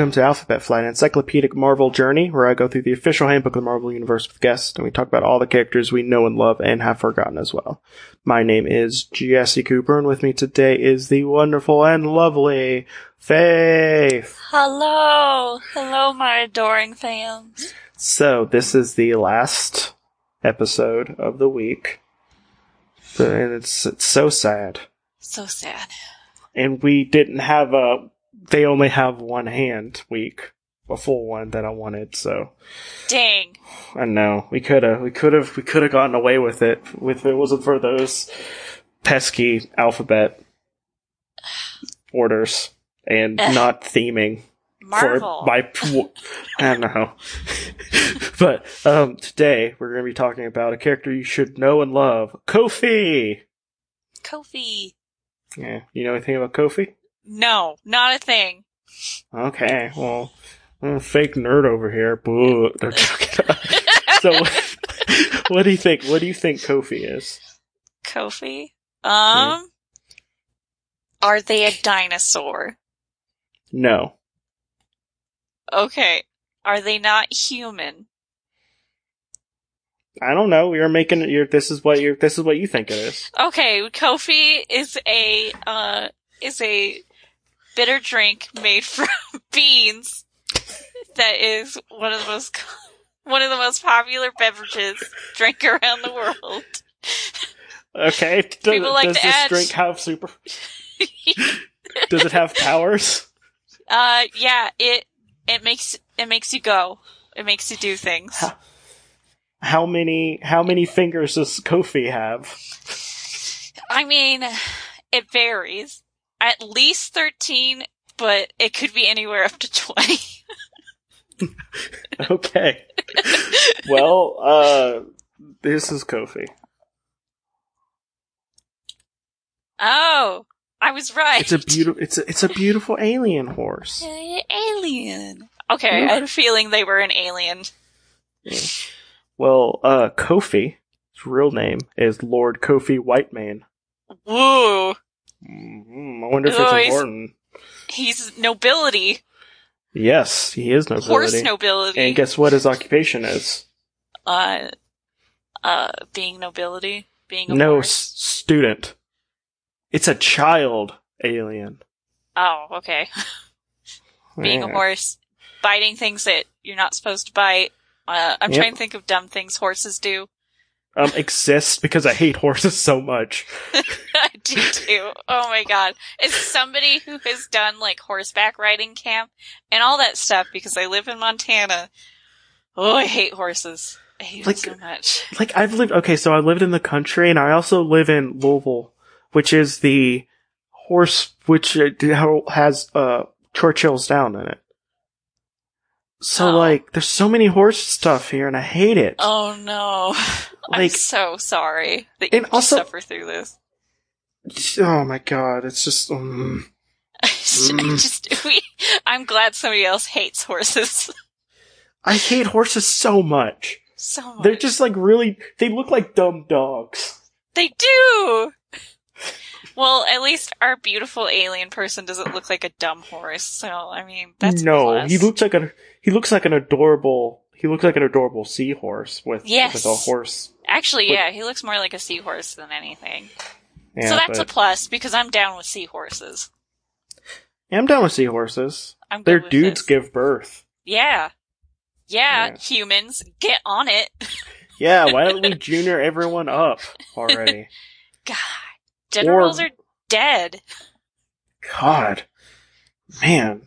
welcome to Alphabet Flight, an encyclopedic Marvel journey where I go through the official handbook of the Marvel Universe with guests and we talk about all the characters we know and love and have forgotten as well. My name is Jesse Cooper and with me today is the wonderful and lovely Faith. Hello, hello, my adoring fans. So, this is the last episode of the week. And it's, it's so sad. So sad. And we didn't have a, they only have one hand week, a full one that I wanted, so. Dang. I know. We could have, we could have, we could have gotten away with it if it wasn't for those pesky alphabet orders and not theming Marvel. for my, I don't know. but, um, today we're going to be talking about a character you should know and love, Kofi! Kofi. Yeah. You know anything about Kofi? No, not a thing. Okay, well, I'm a fake nerd over here. Boo. So, what do you think? What do you think Kofi is? Kofi. Um, are they a dinosaur? No. Okay. Are they not human? I don't know. You're making you're this is what you're this is what you think it is. Okay, Kofi is a uh is a bitter drink made from beans that is one of the most one of the most popular beverages drank around the world. Okay. Does, People like does to this add- drink have super does it have powers? Uh yeah, it it makes it makes you go. It makes you do things. Huh. How many how many fingers does Kofi have? I mean, it varies. At least 13, but it could be anywhere up to 20. Okay. well, uh this is Kofi. Oh, I was right. It's a beautiful it's a, it's a beautiful alien horse. Alien. Okay, I had a feeling they were an alien. Well, uh, Kofi, his real name is Lord Kofi Whitemane. Woo! Mm, I wonder if Oh, it's he's- important. He's nobility. Yes, he is nobility. Horse nobility. And guess what his occupation is? uh, uh, being nobility. Being a No, horse. student. It's a child alien. Oh, okay. being a horse. Biting things that you're not supposed to bite. Uh, I'm Yep. trying to think of dumb things horses do. Um, exists because I hate horses so much. I do too. Oh my god. As somebody who has done like horseback riding camp and all that stuff because I live in Montana. Oh, I hate horses. I hate Like- them so much. Like I've lived okay, so I lived in the country and I also live in Louisville, which is the horse which has uh Churchill's down in it. So Oh. like there's so many horse stuff here and I hate it. Oh no. I'm so sorry that you And have to also- suffer through this. Oh my god, it's just um, I just, I Mm. just we, I'm glad somebody else hates horses I hate horses so much. so much. They're just like really they look like dumb dogs. They do! Well, at least our beautiful alien person doesn't look like a dumb horse, so, I mean, that's no, he looks like a he looks like an adorable he looks like an adorable seahorse with Yes. with a horse. Actually, yeah, he looks more like a seahorse than anything. Yeah, so that's but- a plus, because I'm down with seahorses. Yeah, I'm down with seahorses. I'm Their dudes this. give birth. Yeah. yeah. Yeah. humans, get on it. Yeah, why don't we junior everyone up already? God. Generals Or- are dead. God, man,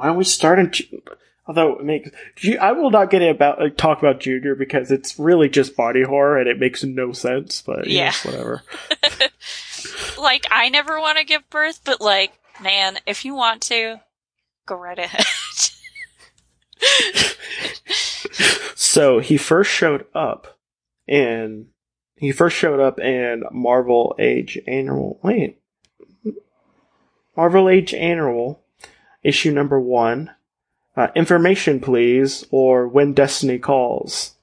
why don't we start in? Ju- Although it makes, I will not get about uh, talk about Junior because it's really just body horror and it makes no sense. But yeah, Yeah. whatever. Like, I never want to give birth, but like, man, if you want to, go right ahead. So he first showed up in he first showed up in Marvel Age Annual. Wait, Marvel Age Annual issue number one. Uh, information, please, or when destiny calls.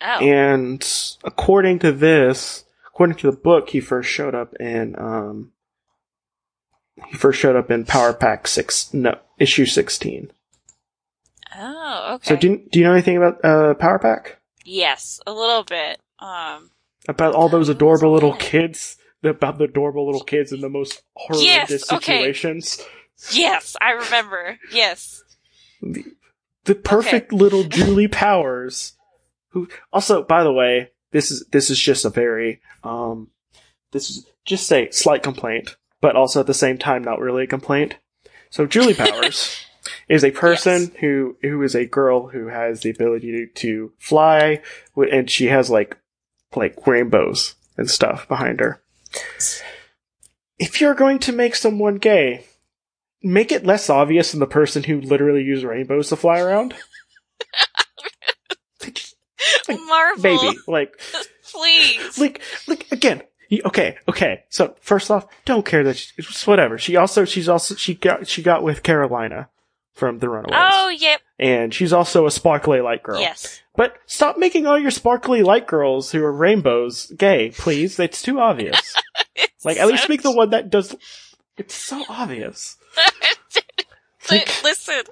oh. And according to this, according to the book, he first showed up in um, he first showed up in Power Pack six, no, issue sixteen. Oh, okay. So do you, do you know anything about uh, Power Pack? yes, a little bit. Um, About all those adorable little kids, about the adorable little kids in the most horrendous Yes, okay. situations. yes, I remember. Yes. The, the perfect little Julie Powers, who also, by the way, this is this is just a very um, this is just a slight complaint, but also at the same time not really a complaint. So Julie Powers is a person Yes. who who is a girl who has the ability to, to fly, and she has like like rainbows and stuff behind her. If you're going to make someone gay, make it less obvious than the person who literally used rainbows to fly around. Like, Marvel, Maybe, like, please. like, like again. Okay, okay. So first off, don't care that she, it's whatever. She also, she's also, she got, she got with Karolina from the Runaways, oh, yep. And she's also a sparkly light girl. Yes. But stop making all your sparkly light girls who are rainbows gay, please. It's too obvious. It's Like, at least make the one that does. It's so obvious. But listen,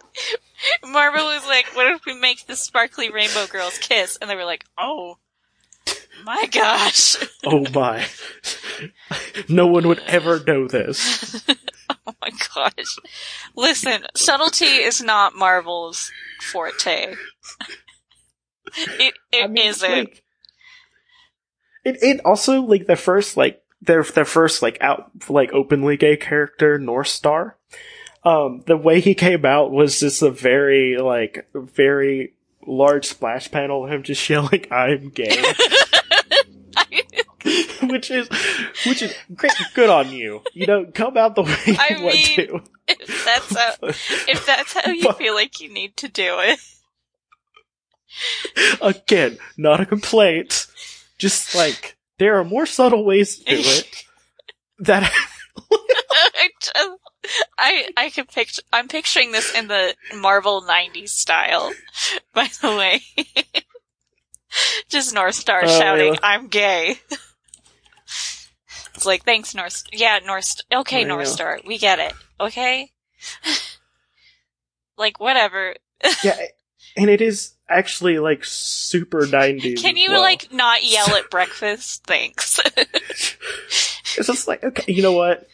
Marvel was like, "What if we make the sparkly rainbow girls kiss?" And they were like, "Oh, my gosh!" Oh my. no one would ever know this. oh my gosh! Listen, subtlety is not Marvel's forte. It it I mean, not like, it it also like the first like their their first like out like openly gay character Northstar. Um, the way he came out was just a very like very large splash panel of him just yelling "I'm gay," which is which is great. Good on you. You know, come out the way you I want mean- to. if that's how, if that's how you But- feel like you need to do it. Again, not a complaint. Just like there are more subtle ways to do it. That I I I can picture. I'm picturing this in the Marvel '90s style. By the way, just Northstar Oh, shouting, "I'm gay." It's like, thanks, North. Yeah, North. Okay. Northstar, we get it. Okay. like whatever. yeah, and it is actually like super nineties. Can you like not yell at breakfast? Thanks. It's just like okay, you know what?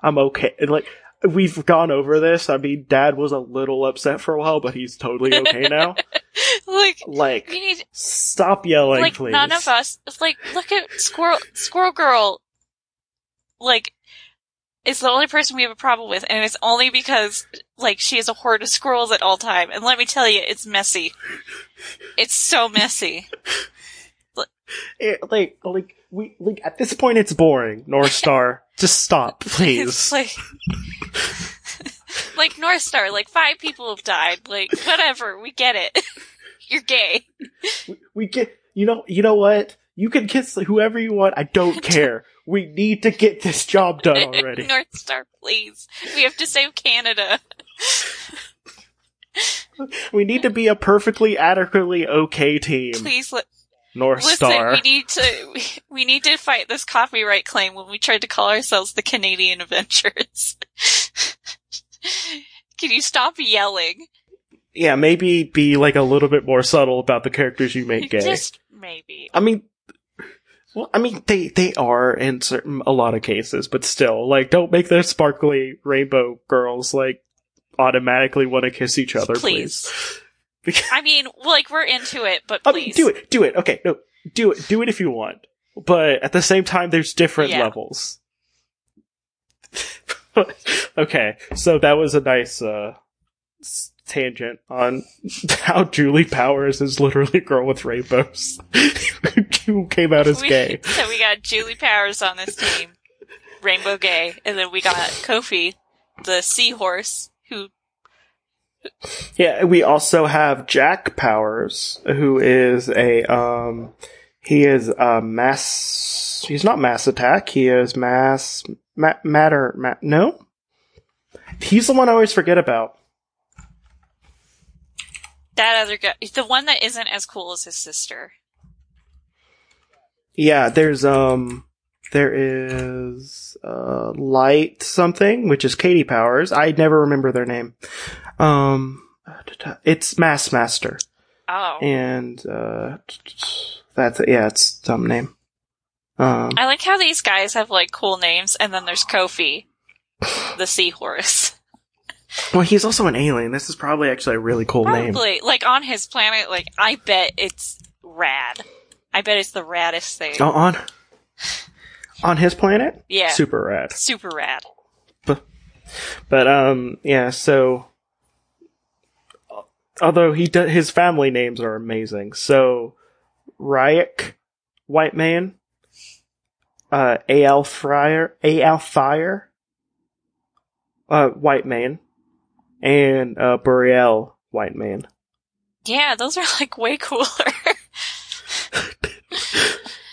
I'm okay. And like we've gone over this. I mean, Dad was a little upset for a while, but he's totally okay now. like like, we need stop yelling, like please. none of us it's like look at squirrel squirrel girl like is the only person we have a problem with and it's only because like she has a horde of squirrels at all time and let me tell you it's messy it's so messy It- like, like we like at this point, it's boring. Northstar, just stop, please. like like north star like five people have died like whatever we get it you're gay we, we get, you know, you know what? You can kiss whoever you want. I don't care. We need to get this job done already. north star please we have to save canada We need to be a perfectly adequately okay team. please let North Listen, Star. we need to we need to fight this copyright claim when we tried to call ourselves the Canadian Adventures. Can you stop yelling? yeah, maybe be like a little bit more subtle about the characters you make gay. Just maybe. I mean, well, I mean they they are in certain a lot of cases, but still, like, don't make the sparkly rainbow girls like automatically want to kiss each other, please. Please. I mean, like we're into it, but I please. mean, do it, do it. Okay, no, do it, do it if you want, but at the same time, there's different Yeah. levels. okay, so that was a nice uh, tangent on how Julie Powers is literally a girl with rainbows who came out as We- gay. So we got Julie Powers on this team, Rainbow Gay, and then we got Kofi, the seahorse, who Yeah, we also have Jack Powers, who is a um, he is a mass. He's not mass attack. He is mass ma- matter. Ma- no, he's the one I always forget about. that other guy, the one that isn't as cool as his sister. Yeah, there's um, there is uh, Light something, which is Katie Powers. I never remember their name. Um, it's Mass Master, Oh. and uh, that's yeah, it's dumb name. Um, I like how these guys have like cool names, and then there's Kofi, the seahorse. well, he's also an alien. This is probably actually a really cool name. Probably like on his planet. Like I bet it's rad. I bet it's the raddest thing. Oh, on on his planet, Yeah. super rad. Super rad. But but um, yeah. So, although he does, his family names are amazing. So, Ryek, Whitemane, uh, Al Fryer, Al Fire, uh, Whitemane, and uh, Boreal Whitemane. Yeah, those are like way cooler.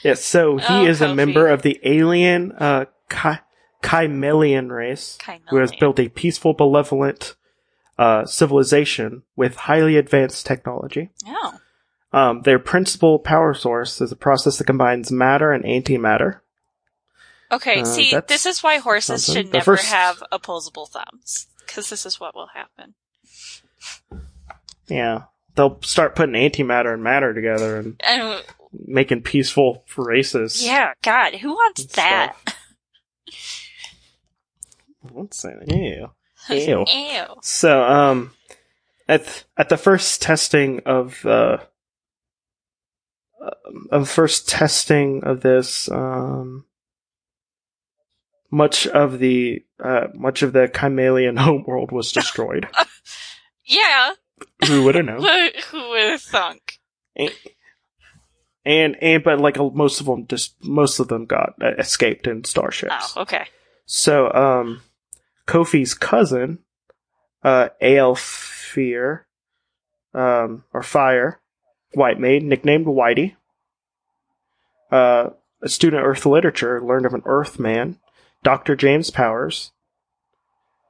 Yes. So he Oh, is a Kofi. member of the alien uh, Ky- Kymellian race. who has Kymellian. built a peaceful, benevolent uh, civilization with highly advanced technology. Oh. Um, their principal power source is a process that combines matter and antimatter. Okay, Uh, see, that's this is why horses something. should The never first- have opposable thumbs. Because this is what will happen. Yeah, they'll start putting antimatter and matter together and And making peaceful races. yeah, God, who wants that? What's that? Ew. Ew. Ew. So, um, at at the first testing of uh, um, of first testing of this, um, much of the uh, much of the Kymellian homeworld was destroyed. Yeah, Who would have known? who would have thunk? And and and but like most of them just most of them got uh, escaped in starships. Oh, okay. So, um, Kofi's cousin, uh, Aelfyre, um, or Fire, Whitemane, nicknamed Whitey, uh, a student of Earth literature, learned of an Earthman, Dr. James Powers,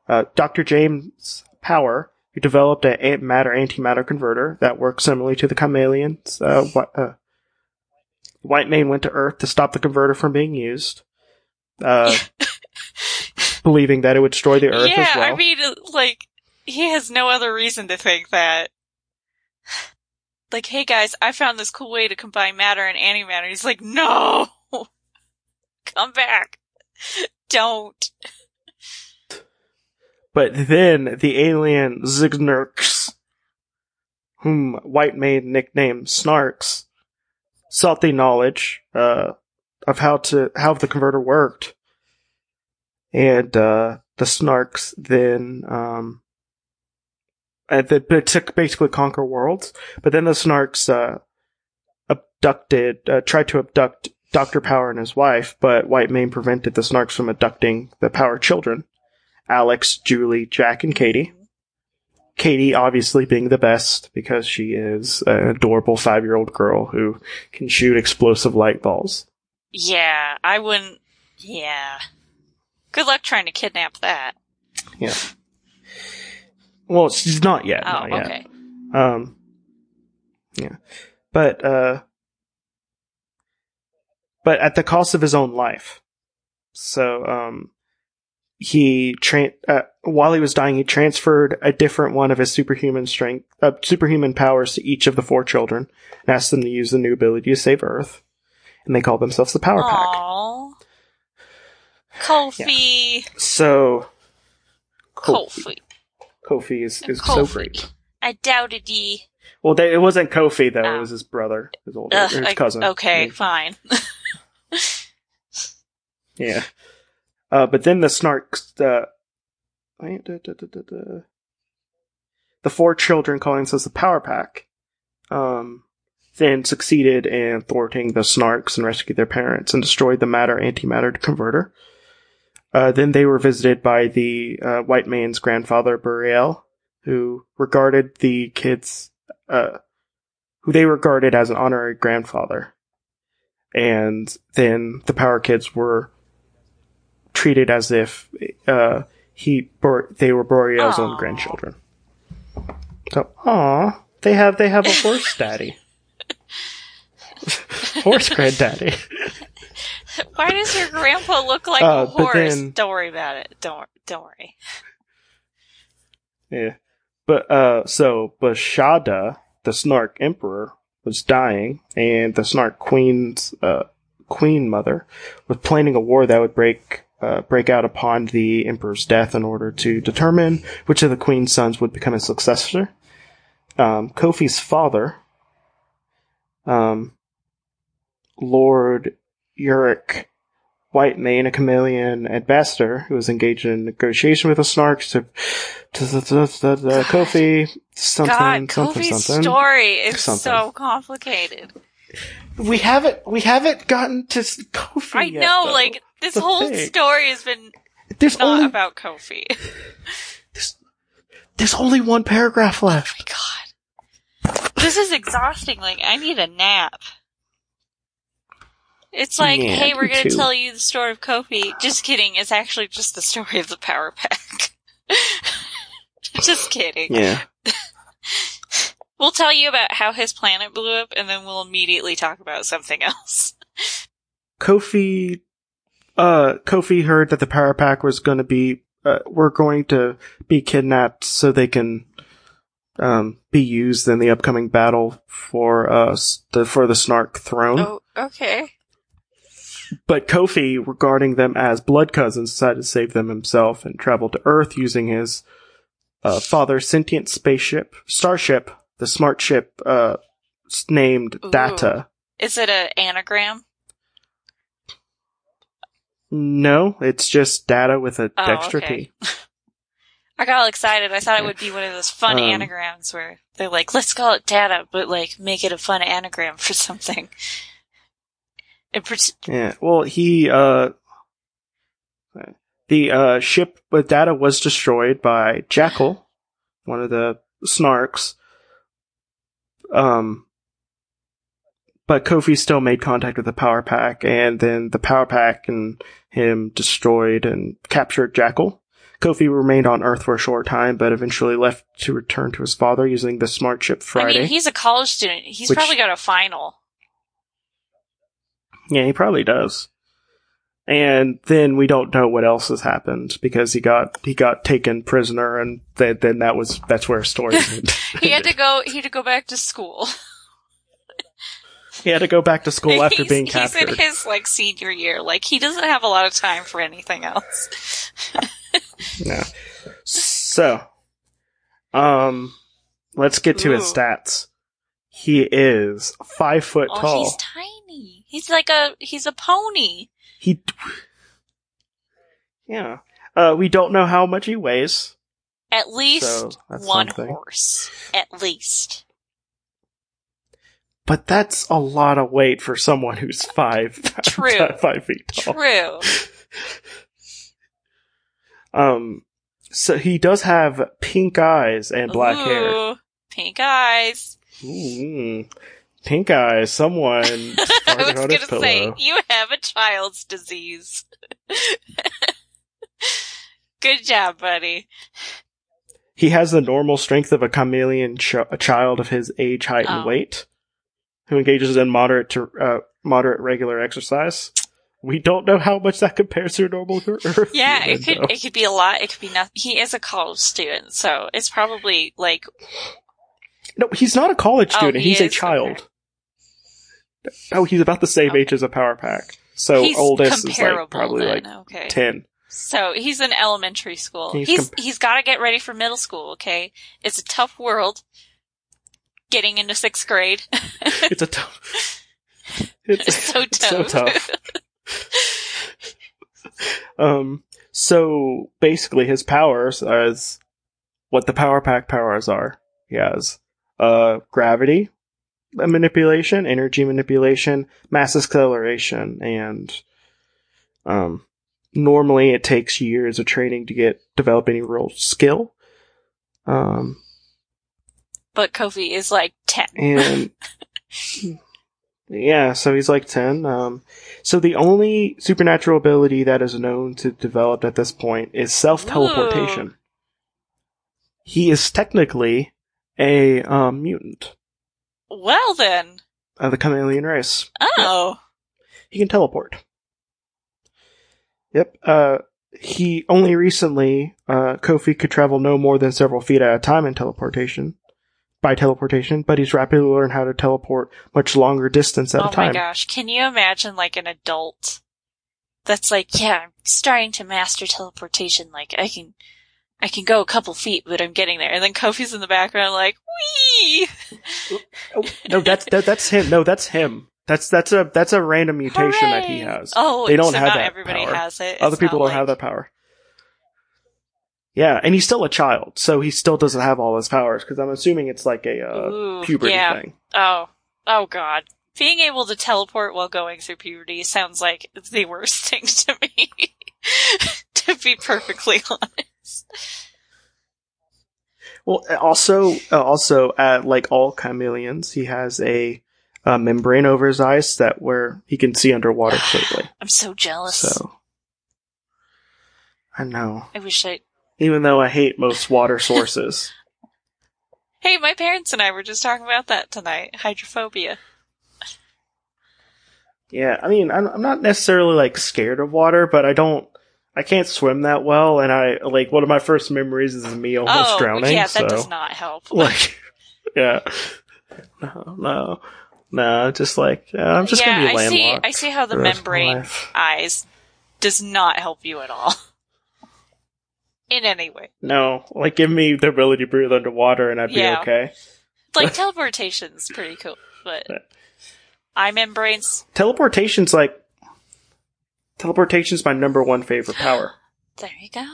uh, Dr. James Power, who developed a a matter-antimatter converter that works similarly to the Kymellians, uh, uh, Whitemane went to Earth to stop the converter from being used. Uh, believing that it would destroy the Earth yeah, as well. I mean, like, he has no other reason to think that. Like, hey guys, I found this cool way to combine matter and antimatter. He's like, no! Come back. Don't. but then the alien Zn'rx, whom Whitemane nicknamed Snarks, sought the knowledge uh, of how to how the converter worked, and uh, the Snarks then um, and took basically conquer worlds. But then the Snarks uh, abducted, uh, tried to abduct Doctor Power and his wife, but Whitemane prevented the Snarks from abducting the Power children. Alex, Julie, Jack, and Katie. Katie obviously being the best because she is an adorable five year old girl who can shoot explosive light balls. Yeah, I wouldn't. Yeah. Good luck trying to kidnap that. Yeah. Well, she's not yet. Oh, not yet. okay. Um, yeah, but uh, but at the cost of his own life. So um, he tra- uh, while he was dying, he transferred a different one of his superhuman strength, uh, superhuman powers to each of the four children, and asked them to use the new ability to save Earth. And they called themselves the Power Pack. Aww. Kofi. So Kofi, Kofi. Kofi is, is so great. I doubted ye. Well, they, it wasn't Kofi though; Oh. it was his brother, his older, Ugh, his I- cousin. okay, Yeah. fine. Yeah. Uh, but then the snarks, the, the four children calling themselves the Power Pack, um, then succeeded in thwarting the snarks and rescued their parents and destroyed the matter antimatter converter. Uh, then they were visited by the uh, Whitemane's grandfather, Boreal, who regarded the kids, uh, who they regarded as an honorary grandfather. And then the Power Kids were treated as if uh, he Bor- they were Boreal's own grandchildren. So, aw, they have they have a horse daddy, horse granddaddy. Why does your grandpa look like Uh, a horse? then- Don't worry about it. Don't don't worry. Yeah. But uh so Bashada, the Snark Emperor, was dying, and the Snark Queen's uh Queen Mother was planning a war that would break uh, break out upon the Emperor's death in order to determine which of the Queen's sons would become his successor. Um, Kofi's father, um, Lord White Whitemane, a Kymellian ambassador who was engaged in negotiation with the Snarks to, to, to, to, to, to God. Kofi something God, something Kofi's something. story is Something. so complicated. We haven't we haven't gotten to s- Kofi. I yet, know, though. like this whole thing. story has been there's not only about Kofi. there's, there's only one paragraph left. Oh my god. This is exhausting. Like, I need a nap. It's like, Yeah, hey, we're gonna too. tell you the story of Kofi. Just kidding. It's actually just the story of the Power Pack. just kidding. Yeah. We'll tell you about how his planet blew up, and then we'll immediately talk about something else. Kofi, uh, Kofi heard that the Power Pack was going to be, uh, were going to be kidnapped so they can, um, be used in the upcoming battle for, uh, the, for the Snark throne. Oh, okay. But Kofi, regarding them as blood cousins, decided to save them himself and traveled to Earth using his, uh, father's sentient spaceship, starship, the smart ship, uh, named Ooh. Data. Is it an anagram? No, it's just data with a Oh, extra okay. T. I got all excited. I thought it would be one of those fun Um, anagrams where they're like, let's call it data, but like make it a fun anagram for something. It pret- Yeah. Well, he uh the uh ship with data was destroyed by Jackal, one of the snarks. Um but Kofi still made contact with the power pack and then the power pack and him destroyed and captured Jackal. Kofi remained on Earth for a short time, but eventually left to return to his father using the smart ship Friday. I mean, he's a college student. He's Which- probably got a final. Yeah, he probably does. And then we don't know what else has happened because he got he got taken prisoner, and then then that was that's where story ended. He had to go. He had to go back to school. He had to go back to school after he's, being he's captured. in his like senior year. Like he doesn't have a lot of time for anything else. No. So, um, let's get to his stats. He is five foot Oh, tall. he's tiny. He's like a he's a pony. He, yeah. Uh, we don't know how much he weighs. At least So, one something. horse. At least. But that's a lot of weight for someone who's five, True. five feet tall. True. Um, so he does have pink eyes and black hair. Pink eyes. Ooh, pink eyes. Someone I was gonna say, you have a child's disease. Good job, buddy. He has the normal strength of a chameleon, ch- a child of his age, height, and Oh. weight, who engages in moderate to uh, moderate regular exercise. We don't know how much that compares to a normal Earth. Yeah, human, it could though. it could be a lot. It could be nothing. He is a college student, so it's probably like No, he's not a college Oh, student. he he's a is? child. Oh, he's about the same Okay. age as a power pack. So he's oldest is like probably then. like okay. ten. So he's in elementary school. He's He's com- he's got to get ready for middle school. Okay, it's a tough world. Getting into sixth grade, It's a tough. It's, It's so it's so tough. tough. um. So basically, his powers as what the power pack powers are. He has uh gravity manipulation, energy manipulation, mass acceleration, and um. Normally, it takes years of training to get develop any real skill. Um, but Kofi is like ten. and yeah, so he's like 10. Um, so the only supernatural ability that is known to develop at this point is self teleportation. He is technically a um, mutant Well then, of the Kymellian race. oh, He can teleport. Yep. Uh, he only recently, uh, Kofi could travel no more than several feet at a time in teleportation, by teleportation, but he's rapidly learned how to teleport much longer distance at oh a time. Oh my gosh. Can you imagine like an adult that's like, yeah, I'm starting to master teleportation. Like I can, I can go a couple feet, but I'm getting there. And then Kofi's in the background like, wee! Oh, no, that's that, that's him. No, that's him. That's that's a that's a random mutation that he has. Oh, They don't so have not that everybody power. has it. Other people don't have that power. Yeah, and he's still a child, so he still doesn't have all his powers because I'm assuming it's like a uh, Ooh, puberty yeah. thing. Oh, oh god. Being able to teleport while going through puberty sounds like the worst thing to me. to be perfectly honest. Well, also, uh, also, uh, like all Kymellians, he has a, uh membrane over his eyes that where he can see underwater clearly. I'm so jealous. So, I know. I wish I. Even though I hate most water sources, Hey, my parents and I were just talking about that tonight. Hydrophobia. yeah. I mean, I'm, I'm not necessarily like scared of water, but I don't. I can't swim that well, and I like one of my first memories is me almost oh, drowning. yeah, that so. does not help. like yeah no no no just like yeah, i'm just yeah, gonna be I see. I see how the the rest of my membrane eyes does not help you at all. In any way, no like give me the ability to breathe underwater and i'd Yeah. be okay like teleportation's pretty cool, but eye membranes. teleportation's like teleportation's my number one favorite power There you go.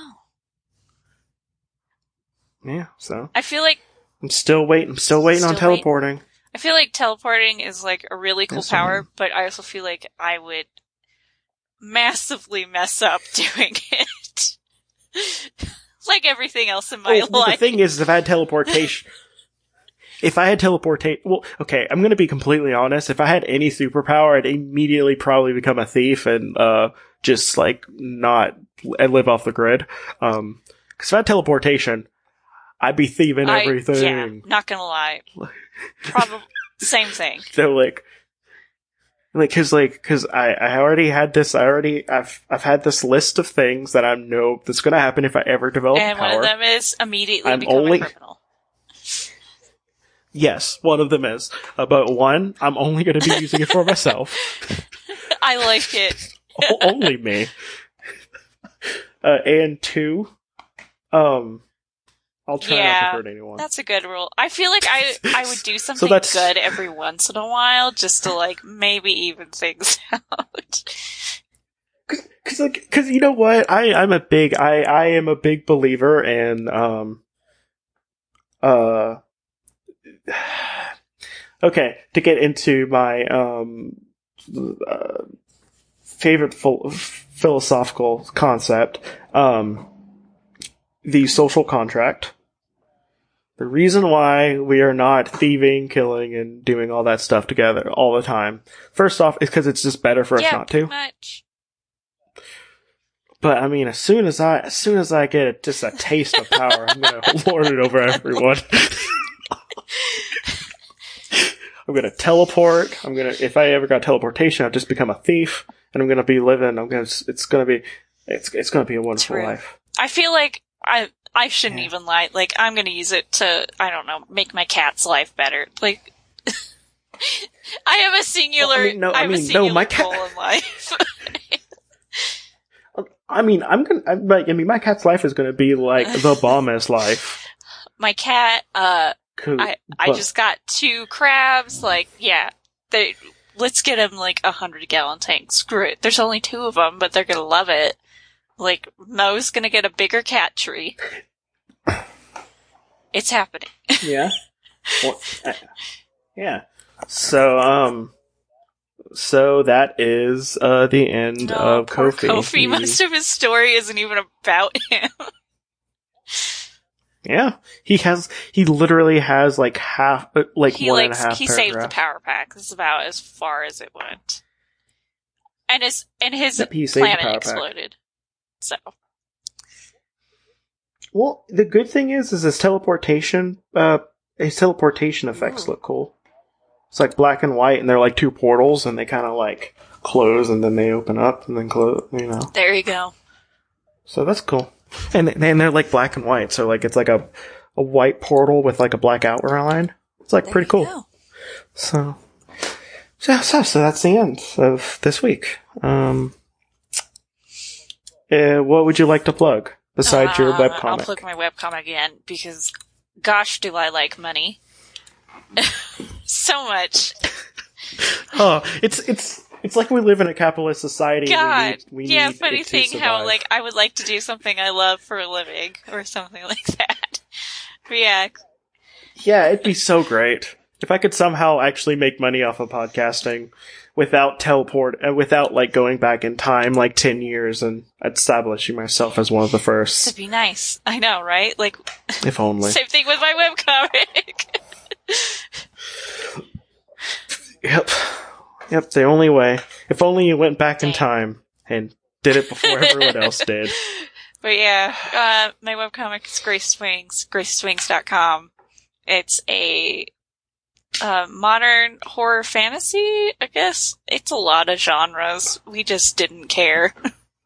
yeah so I feel like i'm still waiting i'm still waiting on Still waiting. teleporting I feel like teleporting is like a really cool I power, am. but I also feel like I would massively mess up doing it. like everything else in my Oh, well, the thing is if i had teleportation if i had teleportation, well okay i'm gonna be completely honest if i had any superpower i'd immediately probably become a thief and uh just like not and live off the grid um because if i had teleportation i'd be thieving I- everything yeah, not gonna lie. Probably same thing. so like like cause like cause I, I already had this I already I've I've had this list of things that I know that's gonna happen if I ever develop and power. one of them is immediately I'm only- criminal. yes, one of them is. Uh, but one, I'm only gonna be using it for myself. I like it. O- only me. Uh, and two, um, I'll try not Yeah, to hurt anyone. That's a good rule. I feel like I I would do something that's- good every once in a while just to like maybe even things out. Cause, like, cause you know what? I, I'm a big, I, I am a big believer in, um, uh, okay, to get into my, um, uh, favorite phil- philosophical concept, um, the social contract. The reason why we are not thieving, killing, and doing all that stuff together all the time, first off, is because it's just better for us not to. much. But I mean, as soon as I, as soon as I get just a taste of power, I'm gonna lord it over everyone. I'm gonna teleport. I'm gonna, if I ever got teleportation, I'll just become a thief, and I'm gonna be living. I'm gonna, it's gonna be, it's, it's gonna be a wonderful life. I feel like I I shouldn't Yeah. even lie. Like I'm gonna use it to I don't know make my cat's life better. Like I have a singular. Well, I mean, no, I a mean, no, my cat- goal in life. I mean, I'm gonna, I'm like, I mean, my cat's life is gonna be like the bombest life. my cat. Uh, I I just got two crabs. Like yeah, they. Let's get them like a hundred gallon tank. Screw it. There's only two of them, but they're gonna love it. Like Mo's gonna get a bigger cat tree. It's happening. Yeah. Well, uh, yeah. So, um, so that is uh the end of Oh, poor Kofi. Kofi. He- Most of his story isn't even about him. yeah, he has. He literally has like half, uh, like he one and a half he saved the power pack. That's about as far as it went. And his and his Yep, he saved the planet exploded. pack. So Well, the good thing is, is his teleportation. Uh, his teleportation effects Ooh. look cool. It's like black and white, and they're like two portals, and they kind of like close and then they open up and then close. You know, There you go. so that's cool. And and they're like black and white, so like it's like a a white portal with like a black outline. It's like There pretty cool. go. So, so, so, so that's the end of this week. Um, uh, what would you like to plug besides your Uh, webcomic? I'll plug my webcomic again because, gosh, do I like money so much. oh, it's it's it's like we live in a capitalist society. God, we need, we yeah. need Funny thing how like I would like to do something I love for a living or something like that. But yeah, yeah, it'd be so great if I could somehow actually make money off of podcasting without teleport, uh, without like going back in time like ten years and establishing myself as one of the first. it'd be nice. I know, right? Like if only. same thing with my webcomic. Yep. Yep, the only way. If only you went back in time and did it before everyone else did. But yeah, uh, my webcomic is Grace Swings, graceswings.com. It's a uh, modern horror fantasy, I guess. It's a lot of genres. We just didn't care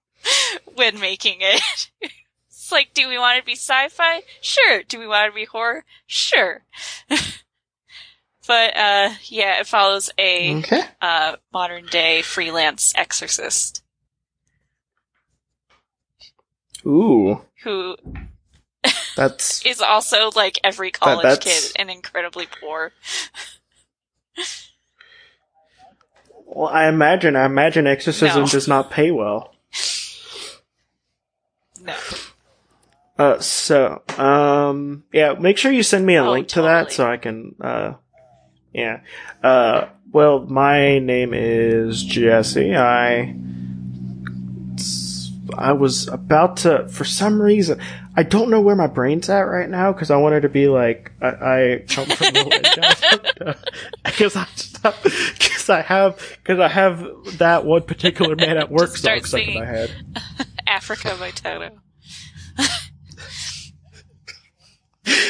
when making it. it's like, do we want to be sci-fi? Sure. Do we want to be horror? Sure. but, uh, yeah, it follows a, Okay. uh, modern day freelance exorcist Ooh, who that's is also like every college that's- kid and incredibly poor. well. I imagine. I imagine exorcism No. does not pay well. No. Uh, so um, yeah. Make sure you send me a Oh, link to that so I can. Uh, yeah. Uh, well, my name is Jesse. I. I was about to, for some reason, I don't know where my brain's at right now because I wanted to be like, I, I come from the because I because I have because I have that one particular man at work song stuck in singing. my head. Africa by Toto.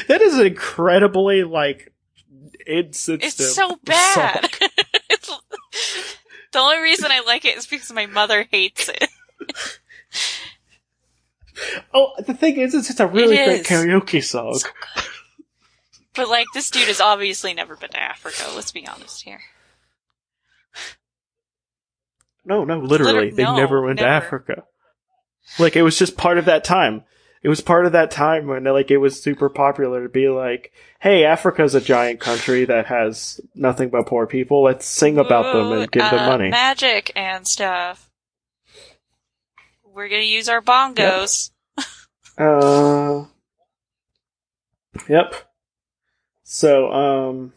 That is incredibly like insensitive. It's so bad. It's- the only reason I like it is because my mother hates it. Oh, the thing is, it's, it's a really It great is. karaoke song. But like, this dude has obviously never been to Africa. Let's be honest here. No, no, literally, Liter- they no, never went to. Africa. Like it was just part of that time. It was part of that time when like it was super popular to be like, "Hey, Africa's a giant country that has nothing but poor people. Let's sing about them and give them uh, money." Magic and stuff. We're gonna use our bongos. Uh, yep. So, um,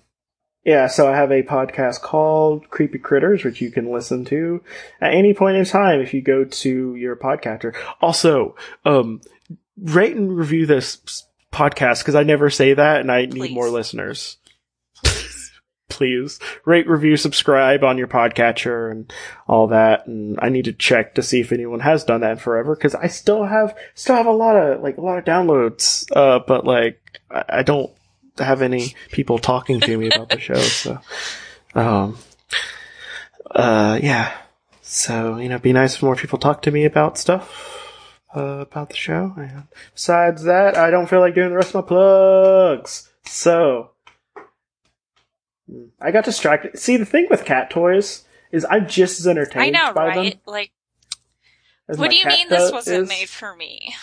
yeah, so I have a podcast called Creepy Critters, which you can listen to at any point in time if you go to your podcatcher. Also, um, rate and review this podcast because I never say that and I need more listeners. Please rate, review, subscribe on your podcatcher and all that. And I need to check to see if anyone has done that forever because I still have still have a lot of like a lot of downloads. Uh, but like I, I don't have any people talking to me about the show. So, um, uh, yeah. So you know, be nice if more people talk to me about stuff uh, about the show. And besides that, I don't feel like doing the rest of my plugs. So. I got distracted. See, the thing with cat toys is I'm just as entertained I know, right? them. Like, what do you mean this wasn't is. made for me?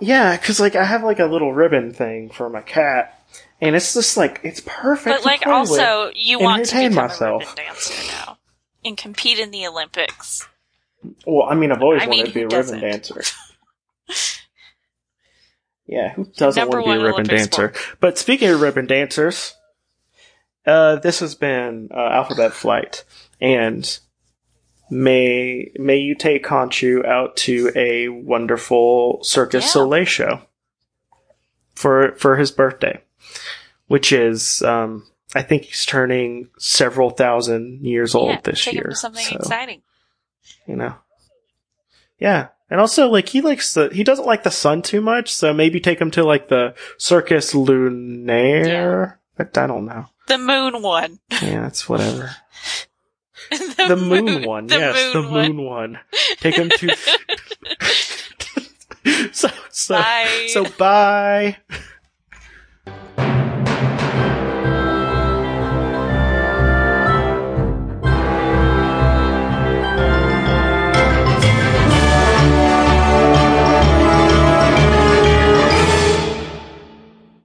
Yeah, because like I have like a little ribbon thing for my cat, and it's just like it's perfect. But to like, also, you want to become myself. a ribbon dancer now and compete in the Olympics. well, I mean, I've always I wanted mean, to be a ribbon doesn't? dancer. yeah, who doesn't Number want to be a ribbon dancer? But speaking of ribbon dancers, uh, this has been uh, Alphabet Flight, and may may you take Conchu out to a wonderful Circus Yeah. Soleil show for for his birthday, which is um, I think he's turning several thousand years old yeah, this take year. him to something so, exciting. You know. Yeah. And also like he likes the he doesn't like the sun too much, so maybe take him to like the Circus Lunaire. I, I don't know. The moon one. Yeah, it's whatever. the, The moon, one. the yes, moon the one. moon one. Take him to. so so Bye. so bye.